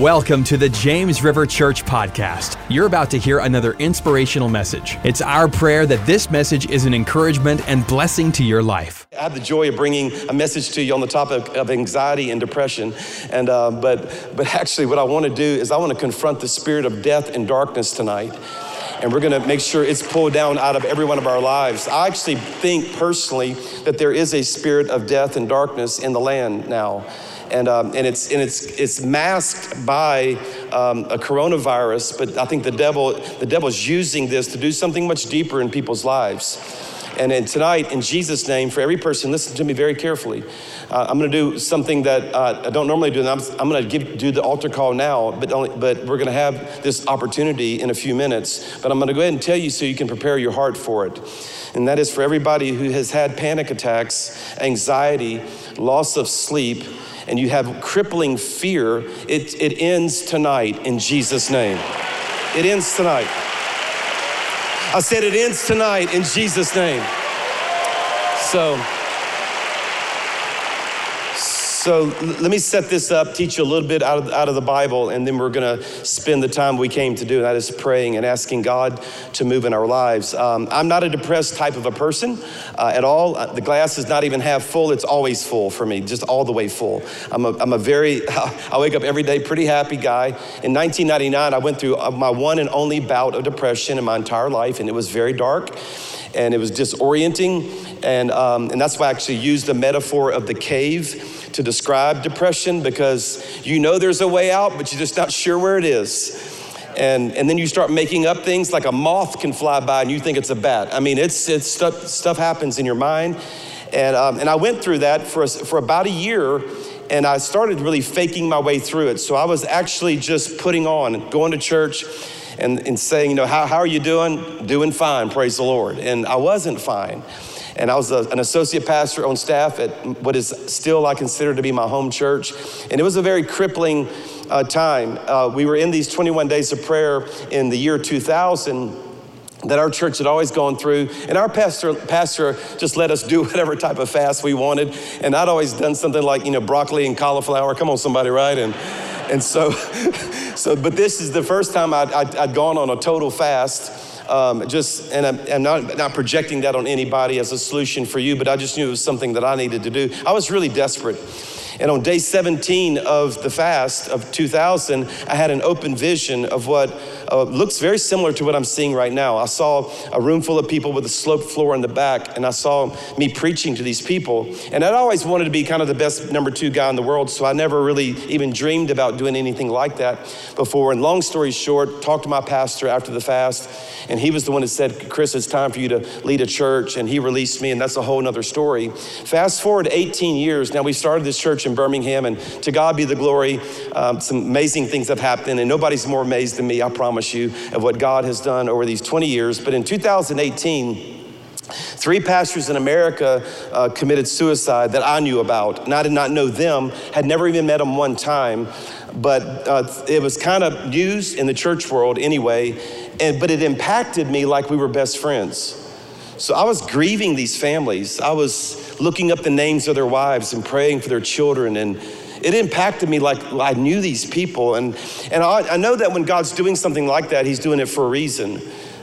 Welcome to the James River Church podcast. You're about to hear another inspirational message. It's our prayer that this message is an encouragement and blessing to your life. I have the joy of bringing a message to you on the topic of anxiety and depression. And uh, but but actually, what I want to do is I want to confront the spirit of death and darkness tonight. And we're going to make sure it's pulled down out of every one of our lives. I actually think personally that there is a spirit of death and darkness in the land now and, um, and, it's, and it's, it's masked by um, a coronavirus, but I think the devil, the devil's using this to do something much deeper in people's lives. And then tonight, in Jesus' name, for every person, listen to me very carefully. Uh, I'm going to do something that uh, I don't normally do. And I'm, I'm going to do the altar call now, but, only, but we're going to have this opportunity in a few minutes. But I'm going to go ahead and tell you so you can prepare your heart for it. And that is for everybody who has had panic attacks, anxiety, loss of sleep, and you have crippling fear, it, it ends tonight in Jesus' name. It ends tonight. I said it ends tonight in Jesus' name. So, so let me set this up, teach you a little bit out of, out of the Bible, and then we're going to spend the time we came to do, and that is praying and asking God to move in our lives. Um, I'm not a depressed type of a person uh, at all. Uh, the glass is not even half full, it's always full for me, just all the way full. I'm a, I'm a very, I wake up every day pretty happy guy. In 1999, I went through uh, my one and only bout of depression in my entire life, and it was very dark and it was disorienting. And, um, and that's why I actually used the metaphor of the cave to describe depression because you know there's a way out, but you're just not sure where it is. And, and then you start making up things like a moth can fly by and you think it's a bat. I mean, it's, it's stuff, stuff happens in your mind. And, um, and I went through that for, a, for about a year and I started really faking my way through it. So I was actually just putting on, going to church and, and saying, you know, how, how are you doing? Doing fine, praise the Lord. And I wasn't fine. And I was a, an associate pastor on staff at what is still I consider to be my home church. And it was a very crippling uh, time. Uh, we were in these 21 days of prayer in the year 2000 that our church had always gone through. And our pastor, pastor just let us do whatever type of fast we wanted. And I'd always done something like, you know, broccoli and cauliflower. Come on, somebody, right? And, and so, so, but this is the first time I'd, I'd, I'd gone on a total fast. Um, just, and I'm, I'm, not, not projecting that on anybody as a solution for you, but I just knew it was something that I needed to do. I was really desperate. And on day 17 of the fast of 2000, I had an open vision of what uh, looks very similar to what I'm seeing right now. I saw a room full of people with a sloped floor in the back, and I saw me preaching to these people. And I'd always wanted to be kind of the best number two guy in the world, so I never really even dreamed about doing anything like that before. And long story short, talked to my pastor after the fast, and he was the one that said, Chris, it's time for you to lead a church, and he released me, and that's a whole nother story. Fast forward 18 years, now we started this church in Birmingham, and to God be the glory. Um, some amazing things have happened, and nobody's more amazed than me, I promise you, of what God has done over these 20 years. But in 2018, Three pastors in America uh, committed suicide that I knew about, and I did not know them, had never even met them one time, but uh, it was kind of news in the church world anyway, and, but it impacted me like we were best friends. So I was grieving these families. I was looking up the names of their wives and praying for their children. And it impacted me like I knew these people. And, and I, I know that when God's doing something like that, He's doing it for a reason.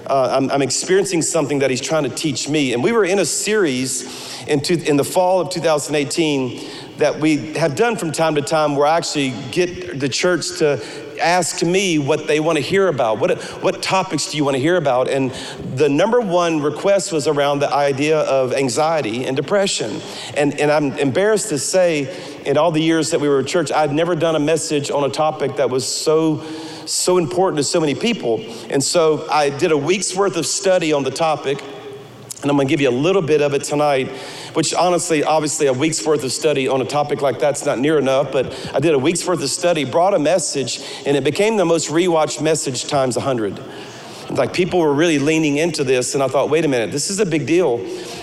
Uh, I'm, I'm, experiencing something that He's trying to teach me. And we were in a series in, in the fall of 2018 that we have done from time to time where I actually get the church to ask me what they want to hear about. What, what topics do you want to hear about? And the number one request was around the idea of anxiety and depression. And, and I'm embarrassed to say, in all the years that we were at church, I'd never done a message on a topic that was so so important to so many people. And so I did a week's worth of study on the topic, and I'm gonna give you a little bit of it tonight which honestly, obviously, a week's worth of study on a topic like that's not near enough, but I did a week's worth of study, brought a message, and it became the most rewatched message times 100. Like people were really leaning into this, and I thought, wait a minute, this is a big deal.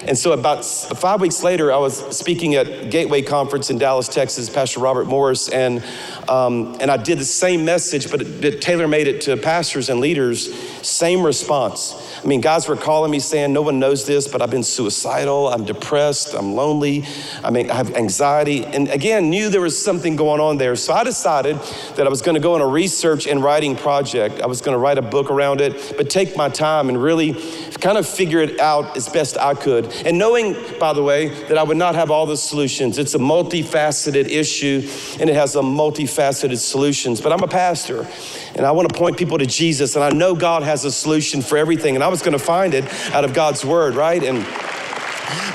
And so, about five weeks later, I was speaking at Gateway Conference in Dallas, Texas, Pastor Robert Morris, and, um, and I did the same message, but, it, tailor made it to pastors and leaders Same response. I mean, guys were calling me saying, No one knows this, but I've been suicidal, I'm depressed, I'm lonely, I mean, I have anxiety. And again, knew there was something going on there. So I decided that I was going to go on a research and writing project. I was going to write a book around it, but take my time and really kind of figure it out as best I could. And knowing, by the way, that I would not have all the solutions. It's a multifaceted issue and it has a multifaceted solutions. But I'm a pastor and I want to point people to Jesus and I know God has a solution for everything. And I was going to find it out of God's word, right? And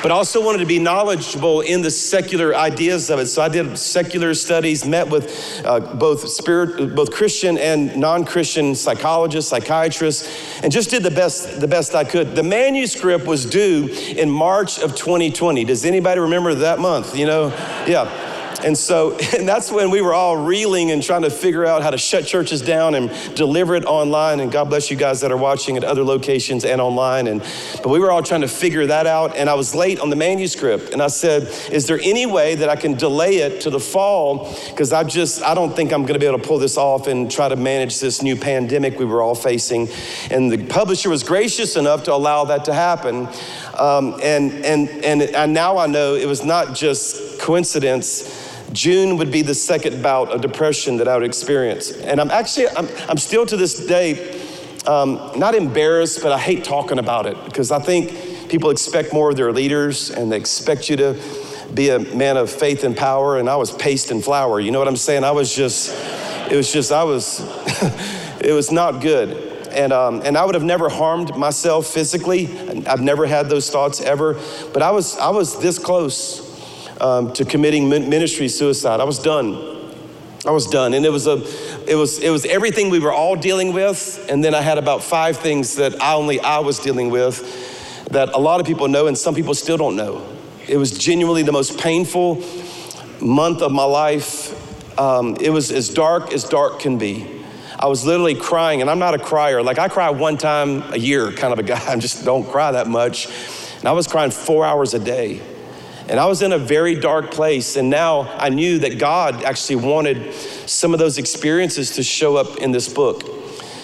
but also wanted to be knowledgeable in the secular ideas of it. So I did secular studies, met with uh, both spirit, both Christian and non-Christian psychologists, psychiatrists, and just did the best the best I could. The manuscript was due in March of 2020. Does anybody remember that month? You know, yeah. And so, and that's when we were all reeling and trying to figure out how to shut churches down and deliver it online. And God bless you guys that are watching at other locations and online. And but we were all trying to figure that out. And I was late on the manuscript. And I said, Is there any way that I can delay it to the fall? Because I just I don't think I'm going to be able to pull this off and try to manage this new pandemic we were all facing. And the publisher was gracious enough to allow that to happen. Um, and and and and now I know it was not just coincidence June would be the second bout of depression that I would experience. And I'm actually, I'm, I'm still to this day um, not embarrassed, but I hate talking about it because I think people expect more of their leaders and they expect you to be a man of faith and power. And I was paste and flour. You know what I'm saying? I was just, it was just, I was, it was not good. And, um, and I would have never harmed myself physically. I've never had those thoughts ever. But I was, I was this close um, to committing ministry suicide. I was done. I was done. And it was, a, it, was, it was everything we were all dealing with. And then I had about five things that I only I was dealing with that a lot of people know and some people still don't know. It was genuinely the most painful month of my life. Um, it was as dark as dark can be. I was literally crying, and I'm not a crier. Like I cry one time a year, kind of a guy. I just don't cry that much. And I was crying four hours a day. And I was in a very dark place. And now I knew that God actually wanted some of those experiences to show up in this book.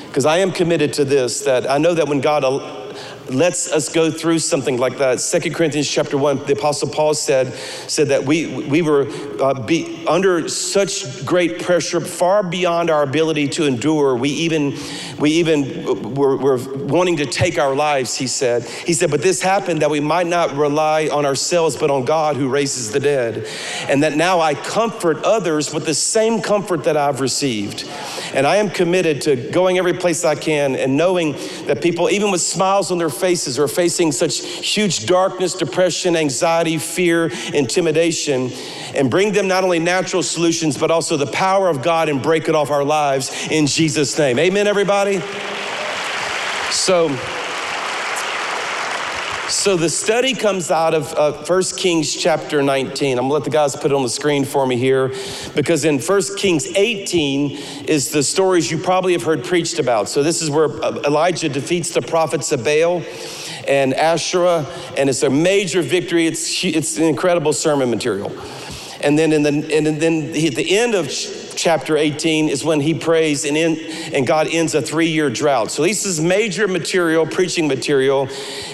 Because I am committed to this, that I know that when God lets us go through something like that. Second Corinthians chapter 1, the Apostle Paul said, said that we, we were uh, be under such great pressure, far beyond our ability to endure. We even, we even were, were wanting to take our lives, he said. He said, but this happened that we might not rely on ourselves, but on God who raises the dead. And that now I comfort others with the same comfort that I've received. And I am committed to going every place I can and knowing that people, even with smiles on their faces, are facing such huge darkness, depression, anxiety, fear, intimidation, and bring them not only natural solutions, but also the power of God and break it off our lives in Jesus' name. Amen, everybody? So, so the study comes out of uh, 1 Kings chapter 19. I'm gonna let the guys put it on the screen for me here because in 1 Kings 18 is the stories you probably have heard preached about. So this is where uh, Elijah defeats the prophets of Baal and Asherah, and it's a major victory. It's, it's an incredible sermon material. And then, in the, and then at the end of chapter 18 is when he prays and, in, and God ends a three year drought. So this is major material, preaching material.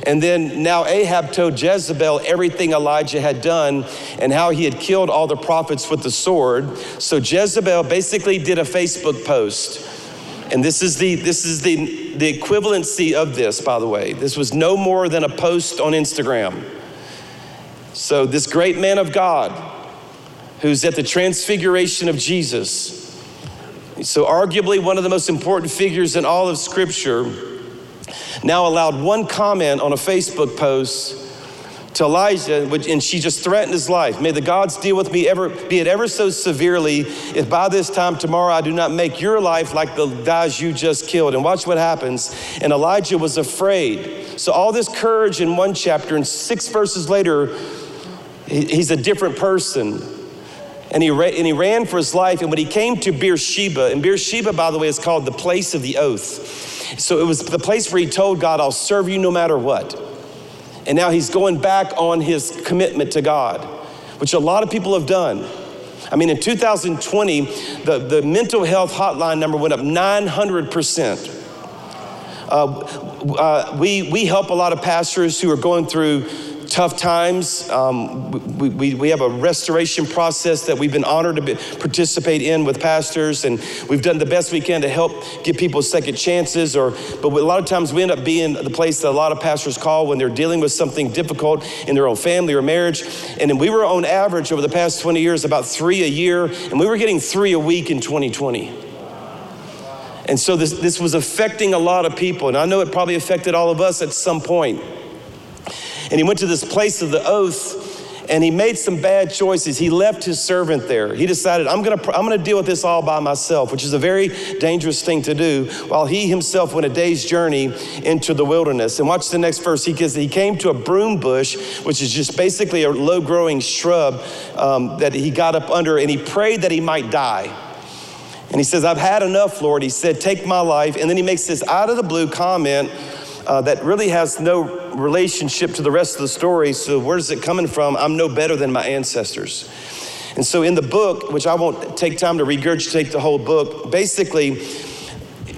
And then now Ahab told Jezebel everything Elijah had done and how he had killed all the prophets with the sword. So Jezebel basically did a Facebook post. And this is the this is the the equivalency of this, by the way. This was no more than a post on Instagram. So this great man of God who's at the transfiguration of Jesus. So, arguably one of the most important figures in all of Scripture, now allowed one comment on a Facebook post to Elijah, and she just threatened his life. May the gods deal with me ever, be it ever so severely, if by this time tomorrow I do not make your life like the guys you just killed. And watch what happens. And Elijah was afraid. So, all this courage in one chapter, and six verses later, he's a different person and he, ra- and he ran for his life. And when he came to Beersheba, and Beersheba, by the way, is called the place of the oath. So it was the place where he told God, I'll serve you no matter what. And now he's going back on his commitment to God, which a lot of people have done. I mean, in 2020, the, the mental health hotline number went up 900%. Uh, uh, we, we help a lot of pastors who are going through tough times. Um, we, we, we, have a restoration process that we've been honored to be, participate in with pastors, and we've done the best we can to help give people second chances. Or, but a lot of times we end up being the place that a lot of pastors call when they're dealing with something difficult in their own family or marriage. And we were on average over the past 20 years about three a year, and we were getting three a week in 2020. And so this, this was affecting a lot of people. And I know it probably affected all of us at some point. And he went to this place of the oath and he made some bad choices. He left his servant there. He decided, I'm gonna, I'm gonna deal with this all by myself, which is a very dangerous thing to do, while he himself went a day's journey into the wilderness. And watch the next verse. He, he came to a broom bush, which is just basically a low growing shrub um, that he got up under, and he prayed that he might die. And he says, I've had enough, Lord. He said, Take my life. And then he makes this out of the blue comment uh, that really has no relationship to the rest of the story. So, where's it coming from? I'm no better than my ancestors. And so, in the book, which I won't take time to regurgitate the whole book, basically,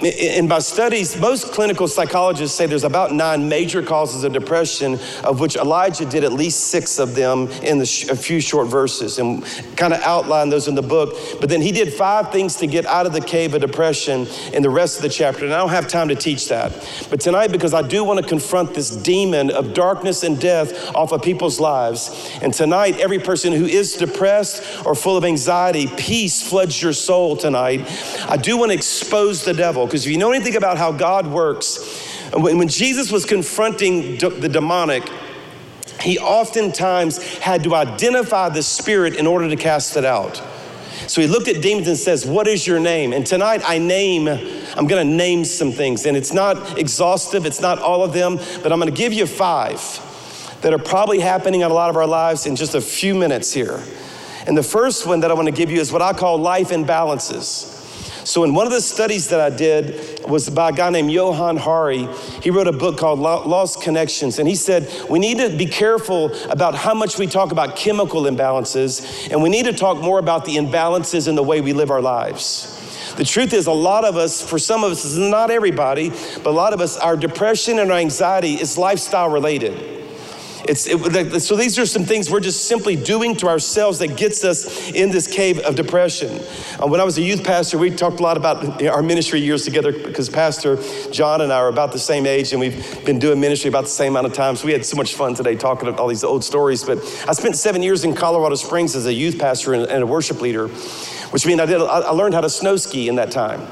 in my studies, most clinical psychologists say there's about nine major causes of depression, of which Elijah did at least six of them in the sh- a few short verses and kind of outlined those in the book. But then he did five things to get out of the cave of depression in the rest of the chapter. And I don't have time to teach that. But tonight, because I do want to confront this demon of darkness and death off of people's lives. And tonight, every person who is depressed or full of anxiety, peace floods your soul tonight. I do want to expose the devil because if you know anything about how God works, when Jesus was confronting the demonic, he oftentimes had to identify the spirit in order to cast it out. So he looked at demons and says, What is your name? And tonight I name, I'm gonna name some things. And it's not exhaustive, it's not all of them, but I'm gonna give you five that are probably happening in a lot of our lives in just a few minutes here. And the first one that I wanna give you is what I call life imbalances. So, in one of the studies that I did was by a guy named Johann Hari. He wrote a book called Lost Connections, and he said we need to be careful about how much we talk about chemical imbalances, and we need to talk more about the imbalances in the way we live our lives. The truth is, a lot of us, for some of us, not everybody, but a lot of us, our depression and our anxiety is lifestyle related. It's, it, so these are some things we're just simply doing to ourselves that gets us in this cave of depression. Uh, when I was a youth pastor, we talked a lot about our ministry years together because Pastor John and I are about the same age and we've been doing ministry about the same amount of time. So we had so much fun today talking about all these old stories. But I spent seven years in Colorado Springs as a youth pastor and, and a worship leader, which means I, did, I learned how to snow ski in that time.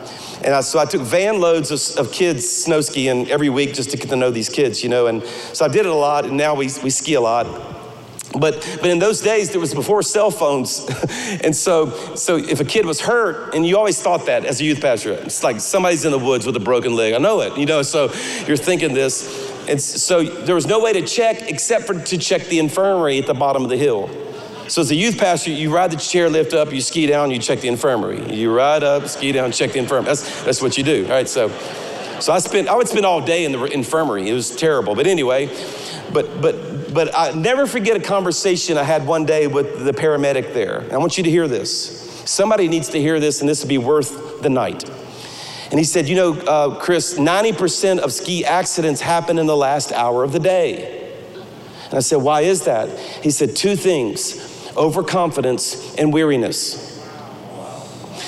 And I, so I took van loads of, of, kids snow skiing every week just to get to know these kids, you know. And so I did it a lot, and now we, we ski a lot. But, but in those days, there was before cell phones. and so, so if a kid was hurt, and you always thought that as a youth pastor, it's like somebody's in the woods with a broken leg. I know it, you know, so you're thinking this. And so there was no way to check except for to check the infirmary at the bottom of the hill. So as a youth pastor, you ride the chair lift up, you ski down, you check the infirmary. You ride up, ski down, check the infirmary. That's, that's what you do, all right? So, so I spent, I would spend all day in the infirmary. It was terrible. But anyway, but, but, but I never forget a conversation I had one day with the paramedic there. I want you to hear this. Somebody needs to hear this, and this will be worth the night. And he said, You know, uh, Chris, 90% of ski accidents happen in the last hour of the day. And I said, Why is that? He said, Two things overconfidence, and weariness.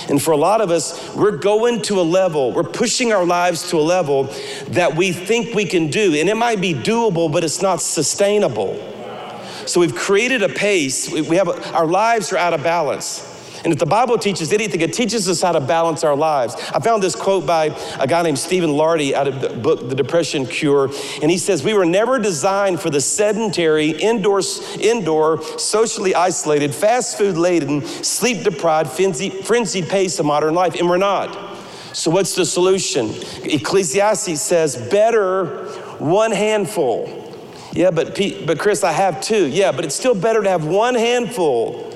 And for a lot of us, we're going to a level, we're pushing our lives to a level that we think we can do. And it might be doable, but it's not sustainable. So we've created a pace, we have a, our lives are out of balance. And if the Bible teaches anything, it teaches us how to balance our lives. I found this quote by a guy named Stephen Ilardi out of the book, The Depression Cure. And he says, We were never designed for the sedentary, indoor, indoor socially isolated, fast food laden, sleep deprived, frenzied pace of modern life. And we're not. So, what's the solution? Ecclesiastes says, Better one handful. Yeah, but, Pete, but Chris, I have two. Yeah, but it's still better to have one handful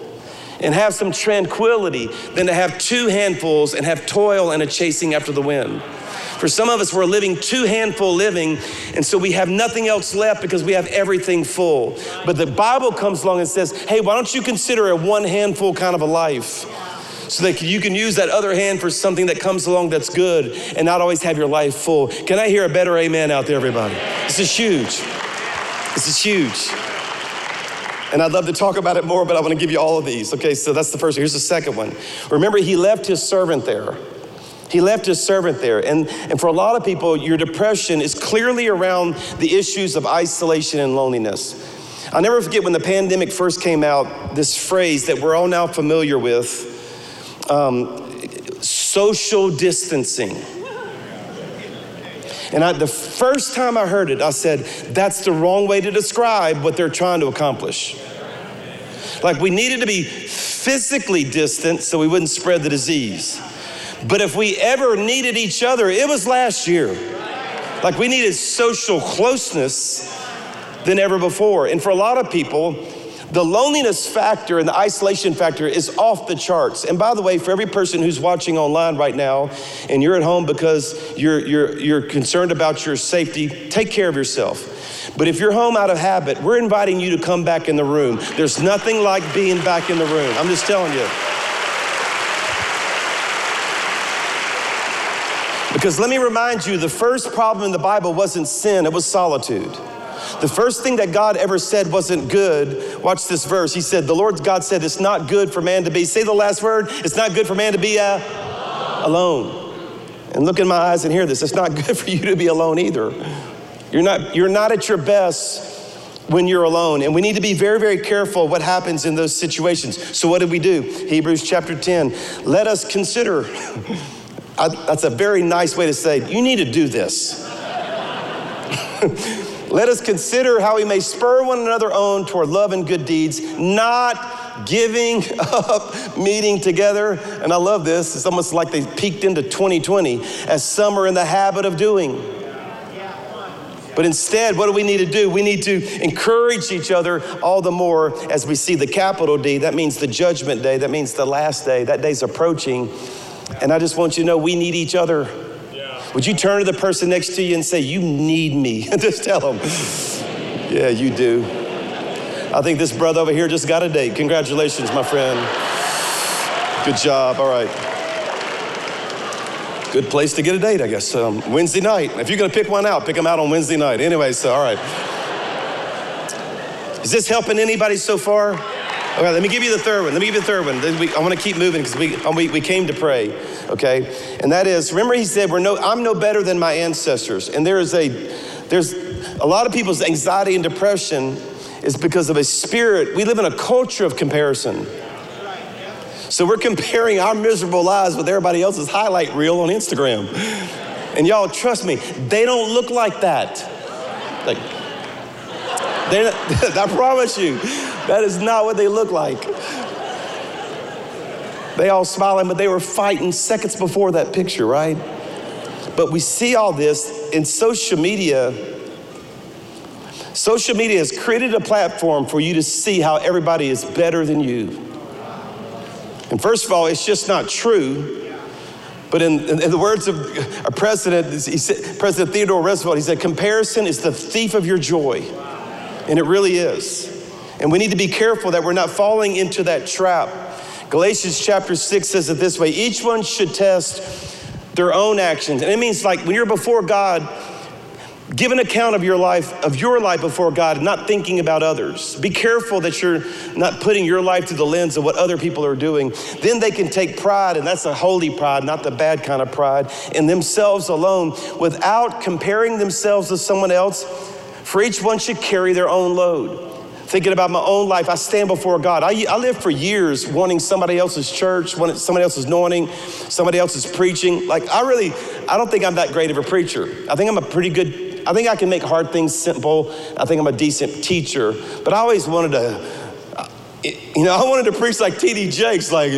and have some tranquility than to have two handfuls and have toil and a chasing after the wind. For some of us, we're living two handful living, and so we have nothing else left because we have everything full. But the Bible comes along and says, hey, why don't you consider a one handful kind of a life? so that you can use that other hand for something that comes along that's good and not always have your life full. Can I hear a better amen out there, everybody? This is huge. This is huge. And I'd love to talk about it more, but I want to give you all of these. Okay, so that's the first one. Here's the second one. Remember, he left his servant there. He left his servant there. And, and for a lot of people, your depression is clearly around the issues of isolation and loneliness. I'll never forget when the pandemic first came out, this phrase that we're all now familiar with um, social distancing. And I, the first time I heard it, I said, that's the wrong way to describe what they're trying to accomplish. Like we needed to be physically distant so we wouldn't spread the disease. But if we ever needed each other, it was last year. Like we needed social closeness than ever before. And for a lot of people, the loneliness factor and the isolation factor is off the charts. And by the way, for every person who's watching online right now and you're at home because you're, you're, you're concerned about your safety, take care of yourself. But if you're home out of habit, we're inviting you to come back in the room. There's nothing like being back in the room. I'm just telling you. Because let me remind you the first problem in the Bible wasn't sin, it was solitude. The first thing that God ever said wasn't good. Watch this verse. He said, The Lord God said, It's not good for man to be, say the last word, it's not good for man to be uh, alone. And look in my eyes and hear this. It's not good for you to be alone either. You're not, you're not at your best when you're alone. And we need to be very, very careful what happens in those situations. So, what did we do? Hebrews chapter 10. Let us consider. that's a very nice way to say, you need to do this. Let us consider how we may spur one another on toward love and good deeds, not giving up meeting together. And I love this. It's almost like they peeked into 2020, as some are in the habit of doing. But instead, what do we need to do? We need to encourage each other all the more as we see the capital D. That means the judgment day. That means the last day. That day's approaching. And I just want you to know we need each other. Would you turn to the person next to you and say, You need me? just tell them, Yeah, you do. I think this brother over here just got a date. Congratulations, my friend. Good job. All right. Good place to get a date, I guess. Um, Wednesday night. If you're going to pick one out, pick them out on Wednesday night. Anyway, so, all right. Is this helping anybody so far? Okay, let me give you the third one. Let me give you the third one. I want to keep moving because we, um, we, we came to pray, okay? And that is, remember he said, We're no, I'm no better than my ancestors. And there is a, there's a lot of people's anxiety and depression is because of a spirit. We live in a culture of comparison. So we're comparing our miserable lives with everybody else's highlight reel on Instagram. And y'all, trust me, they don't look like that. Like, I promise you, that is not what they look like. They all smiling, but they were fighting seconds before that picture, right? But we see all this in social media. Social media has created a platform for you to see how everybody is better than you. And first of all, it's just not true. But in, in, the words of our president, said, President Theodore Roosevelt, he said, comparison is the thief of your joy. And it really is. And we need to be careful that we're not falling into that trap. Galatians chapter 6 says it this way each one should test their own actions. And it means like when you're before God, give an account of your life, of your life before God, not thinking about others. Be careful that you're not putting your life through the lens of what other people are doing. Then they can take pride, and that's a holy pride, not the bad kind of pride, in themselves alone without comparing themselves to someone else. For each one should carry their own load thinking about my own life, I stand before God. I, I lived for years wanting somebody else's church, wanting somebody else's anointing, somebody else's preaching. Like, I really, I don't think I'm that great of a preacher. I think I'm a pretty good, I think I can make hard things simple. I think I'm a decent teacher. But I always wanted to, you know, I wanted to preach like T.D. Jakes, like,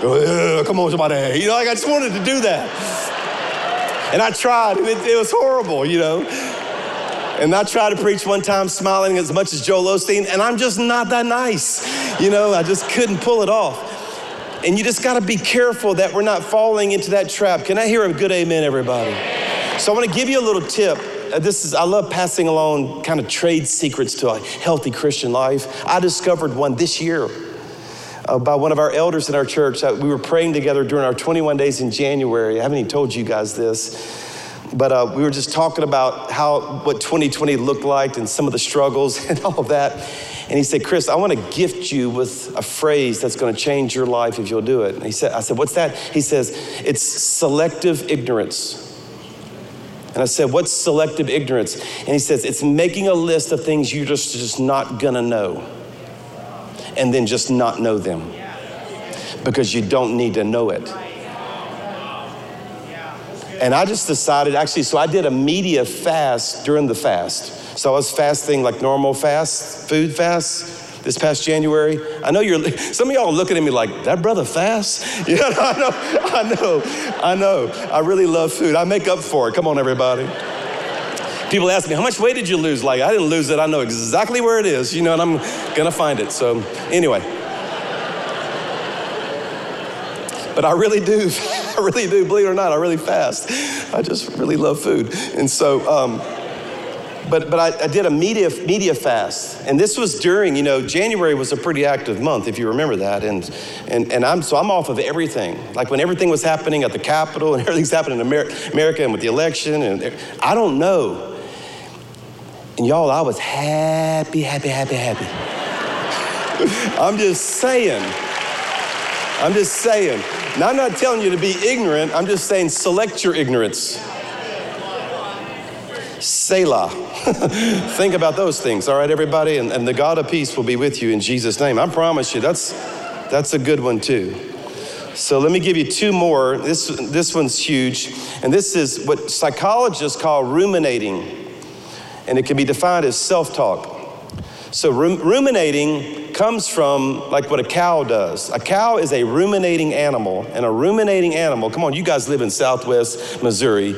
come on, somebody. You know, like I just wanted to do that. And I tried, and it, it was horrible, you know. And I tried to preach one time smiling as much as Joel Osteen, and I'm just not that nice. You know, I just couldn't pull it off. And you just got to be careful that we're not falling into that trap. Can I hear a good amen, everybody? So I want to give you a little tip. Uh, this is I love passing along kind of trade secrets to a healthy Christian life. I discovered one this year. uh, by one of our elders in our church. Uh, we were praying together during our 21 days in January. I haven't even told you guys this. But uh, we were just talking about how what 2020 looked like and some of the struggles and all of that. And he said, Chris, I want to gift you with a phrase that's going to change your life if you'll do it. And he said, I said, what's that? He says, it's selective ignorance. And I said, what's selective ignorance? And he says, it's making a list of things you're just, just not going to know and then just not know them because you don't need to know it. And I just decided, actually, so I did a media fast during the fast. So I was fasting like normal fast, food fast this past January. I know you're, some of y'all are looking at me like, that brother fast? Yeah, I know, I know, I know. I really love food. I make up for it. Come on, everybody. People ask me, how much weight did you lose? Like, I didn't lose it. I know exactly where it is, you know, and I'm gonna find it. So, anyway. But I really do, I really do, believe it or not, I really fast. I just really love food. And so, um, but, but I, I, did a media, media fast. And this was during, you know, January was a pretty active month, if you remember that. And, and, and I'm, so I'm off of everything. Like when everything was happening at the Capitol and everything's happening in America and with the election, and I don't know. And y'all, I was happy, happy, happy, happy. I'm just saying. I'm just saying. Now, I'm not telling you to be ignorant, I'm just saying select your ignorance. Selah. Think about those things, all right, everybody? And, and the God of peace will be with you in Jesus' name. I promise you, that's, that's a good one too. So let me give you two more. This, this one's huge. And this is what psychologists call ruminating. And it can be defined as self talk. So ruminating comes from like what a cow does. A cow is a ruminating animal, and a ruminating animal, come on, you guys live in southwest Missouri.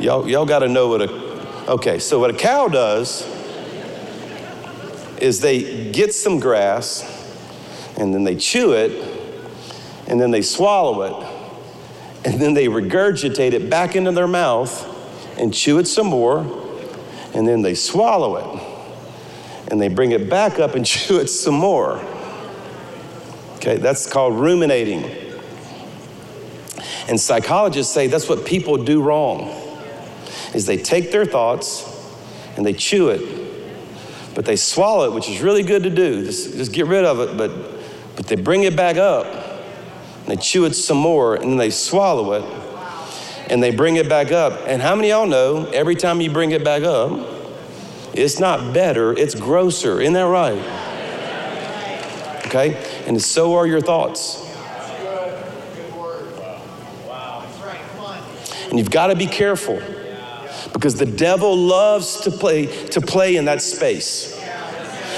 Y'all, y'all got to know what a, okay, so what a cow does is they get some grass, and then they chew it, and then they swallow it, and then they regurgitate it back into their mouth and chew it some more, and then they swallow it and they bring it back up and chew it some more. Okay, that's called ruminating. And psychologists say that's what people do wrong. Is they take their thoughts and they chew it, but they swallow it, which is really good to do. Just, just get rid of it, but but they bring it back up and they chew it some more and then they swallow it and they bring it back up. And how many y'all know every time you bring it back up, it's not better, it's grosser. Isn't that right? Okay? And so are your thoughts. And you've got to be careful because the devil loves to play to play in that space.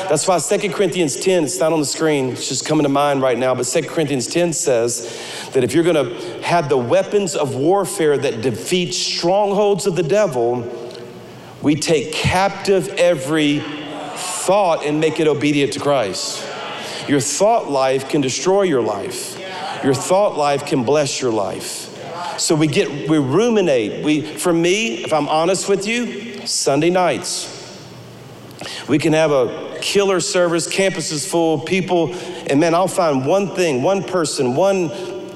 That's why 2 Corinthians 10, it's not on the screen, it's just coming to mind right now, but 2 Corinthians 10 says that if you're going to have the weapons of warfare that defeat strongholds of the devil, we take captive every thought and make it obedient to Christ. Your thought life can destroy your life. Your thought life can bless your life. So we get we ruminate. We for me, if I'm honest with you, Sunday nights. We can have a killer service, campus is full, people, and man, I'll find one thing, one person, one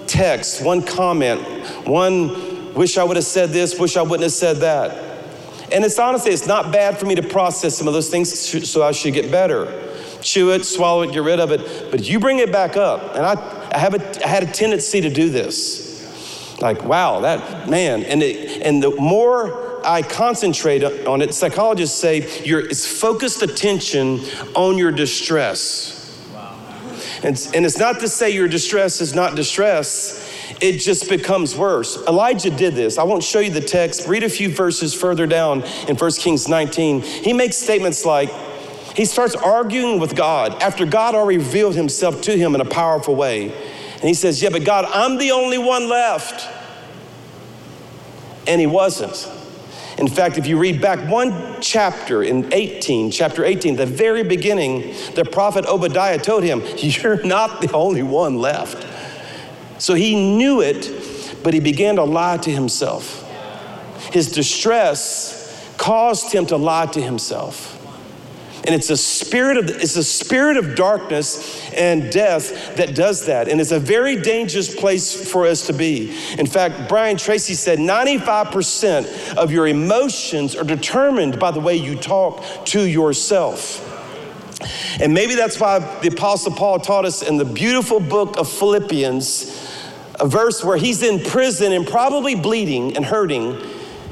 text, one comment, one wish I would have said this, wish I wouldn't have said that. And it's honestly, it's not bad for me to process some of those things so I should get better. Chew it, swallow it, get rid of it. But you bring it back up. And I, I, have a, I had a tendency to do this. Like, wow, that man. And, it, and the more I concentrate on it, psychologists say your, it's focused attention on your distress. Wow. And, and it's not to say your distress is not distress it just becomes worse. Elijah did this. I won't show you the text. Read a few verses further down in 1 Kings 19. He makes statements like, he starts arguing with God after God already revealed himself to him in a powerful way. And he says, Yeah, but God, I'm the only one left. And he wasn't. In fact, if you read back one chapter in 18, chapter 18, the very beginning, the prophet Obadiah told him, You're not the only one left. So he knew it, but he began to lie to himself. His distress caused him to lie to himself. And it's a spirit of it's a spirit of darkness and death that does that. And it's a very dangerous place for us to be. In fact, Brian Tracy said 95% of your emotions are determined by the way you talk to yourself. And maybe that's why the Apostle Paul taught us in the beautiful book of Philippians, a verse where he's in prison and probably bleeding and hurting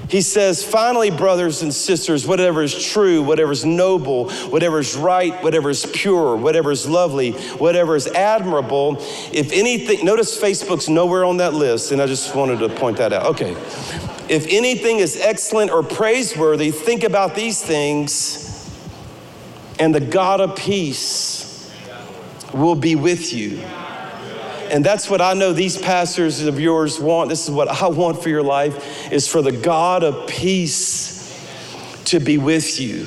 he says, finally, brothers and sisters, whatever is true, whatever is noble, whatever is right, whatever is pure, whatever is lovely, whatever is admirable, if anything, notice Facebook's nowhere on that list, and I just wanted to point that out. Okay. If anything is excellent or praiseworthy, think about these things, and the God of peace will be with you. And that's what I know these pastors of yours want. This is what I want for your life is for the God of peace to be with you.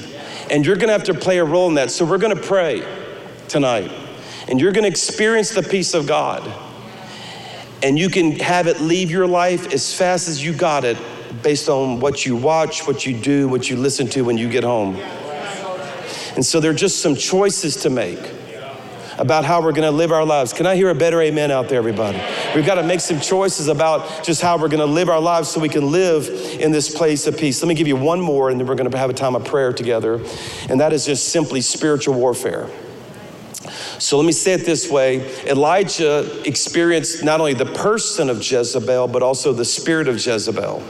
And you're going to have to play a role in that. So we're going to pray tonight. And you're going to experience the peace of God. And you can have it leave your life as fast as you got it based on what you watch, what you do, what you listen to when you get home. And so there are just some choices to make about how we're going to live our lives. Can I hear a better amen out there, everybody? We've got to make some choices about just how we're going to live our lives so we can live in this place of peace. Let me give you one more, and then we're going to have a time of prayer together. And that is just simply spiritual warfare. So let me say it this way Elijah experienced not only the person of Jezebel, but also the spirit of Jezebel.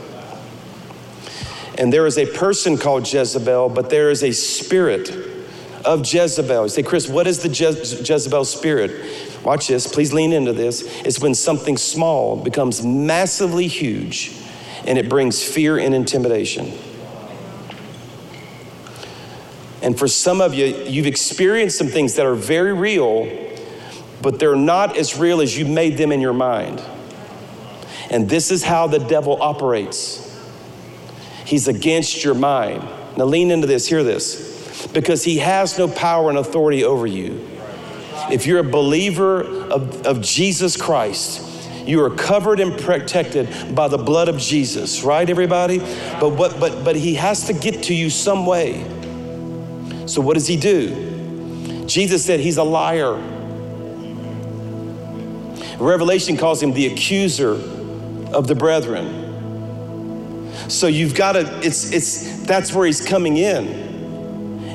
And there is a person called Jezebel, but there is a spirit of Jezebel. You say, Chris, what is the Je- Jezebel spirit? Watch this, please lean into this. It's when something small becomes massively huge and it brings fear and intimidation. And for some of you, you've experienced some things that are very real, but they're not as real as you made them in your mind. And this is how the devil operates he's against your mind. Now, lean into this, hear this because he has no power and authority over you. If you're a believer of, of Jesus Christ, you are covered and protected by the blood of Jesus, right, everybody? But what but but he has to get to you some way. So what does he do? Jesus said he's a liar. Revelation calls him the accuser of the brethren. So you've got to, it's it's that's where he's coming in.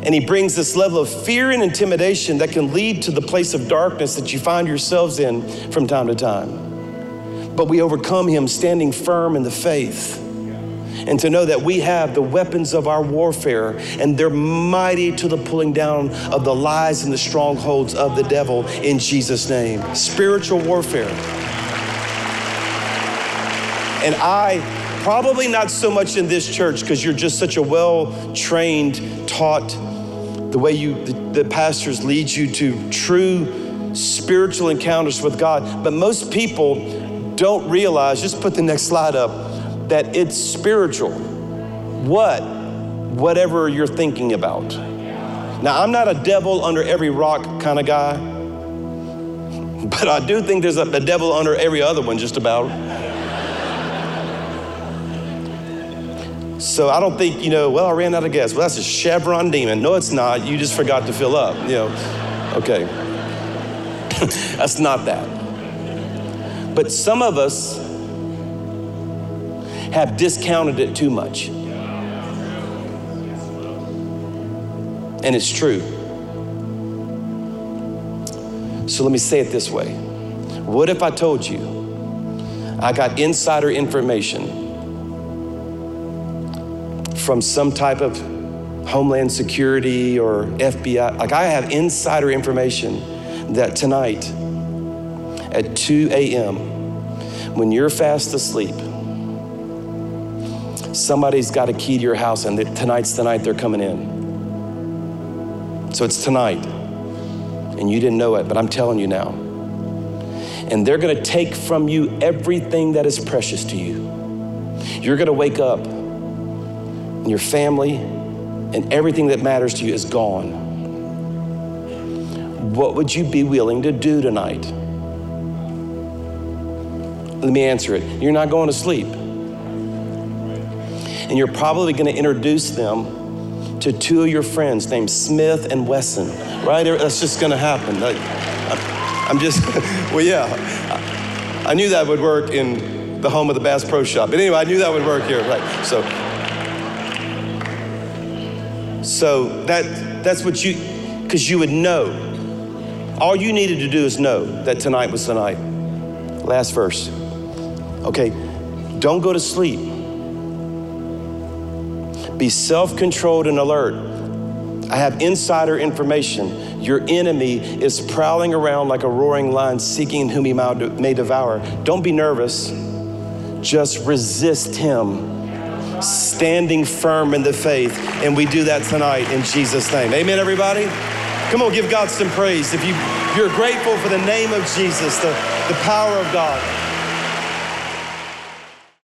And he brings this level of fear and intimidation that can lead to the place of darkness that you find yourselves in from time to time. But we overcome him standing firm in the faith. And to know that we have the weapons of our warfare, and they're mighty to the pulling down of the lies and the strongholds of the devil in Jesus' name. Spiritual warfare. And I probably not so much in this church because you're just such a well trained, taught the way you the, the pastors lead you to true spiritual encounters with God. But most people don't realize, just put the next slide up, that it's spiritual. What? Whatever you're thinking about. Now, I'm not a devil under every rock kind of guy, but I do think there's a, a devil under every other one, just about. So I don't think, you know, well, I ran out of gas. Well, that's a Chevron demon. No, it's not. You just forgot to fill up, you know. Okay. that's not that. But some of us have discounted it too much. And it's true. So let me say it this way What if I told you I got insider information from some type of Homeland Security or FBI. Like I have insider information that tonight at 2 a.m., when you're fast asleep, somebody's got a key to your house and tonight's the night they're coming in. So it's tonight. And you didn't know it, but I'm telling you now. And they're gonna take from you everything that is precious to you. You're gonna wake up and your family and everything that matters to you is gone. What would you be willing to do tonight? Let me answer it. You're not going to sleep. And you're probably going to introduce them to two of your friends named Smith and Wesson, right? That's just gonna happen. Like, I'm just, well, yeah. I knew that would work in the home of the Bass Pro Shop. But anyway, I knew that would work here, right? So, so that that's what you, because you would know. All you needed to do is know that tonight was tonight. Last verse. Okay, don't go to sleep. Be self controlled and alert. I have insider information. Your enemy is prowling around like a roaring lion, seeking whom he may devour. Don't be nervous, just resist him, standing firm in the faith. And we do that tonight in Jesus' name. Amen, everybody? Come on, give God some praise. If you, you're grateful for the name of Jesus, the, the power of God.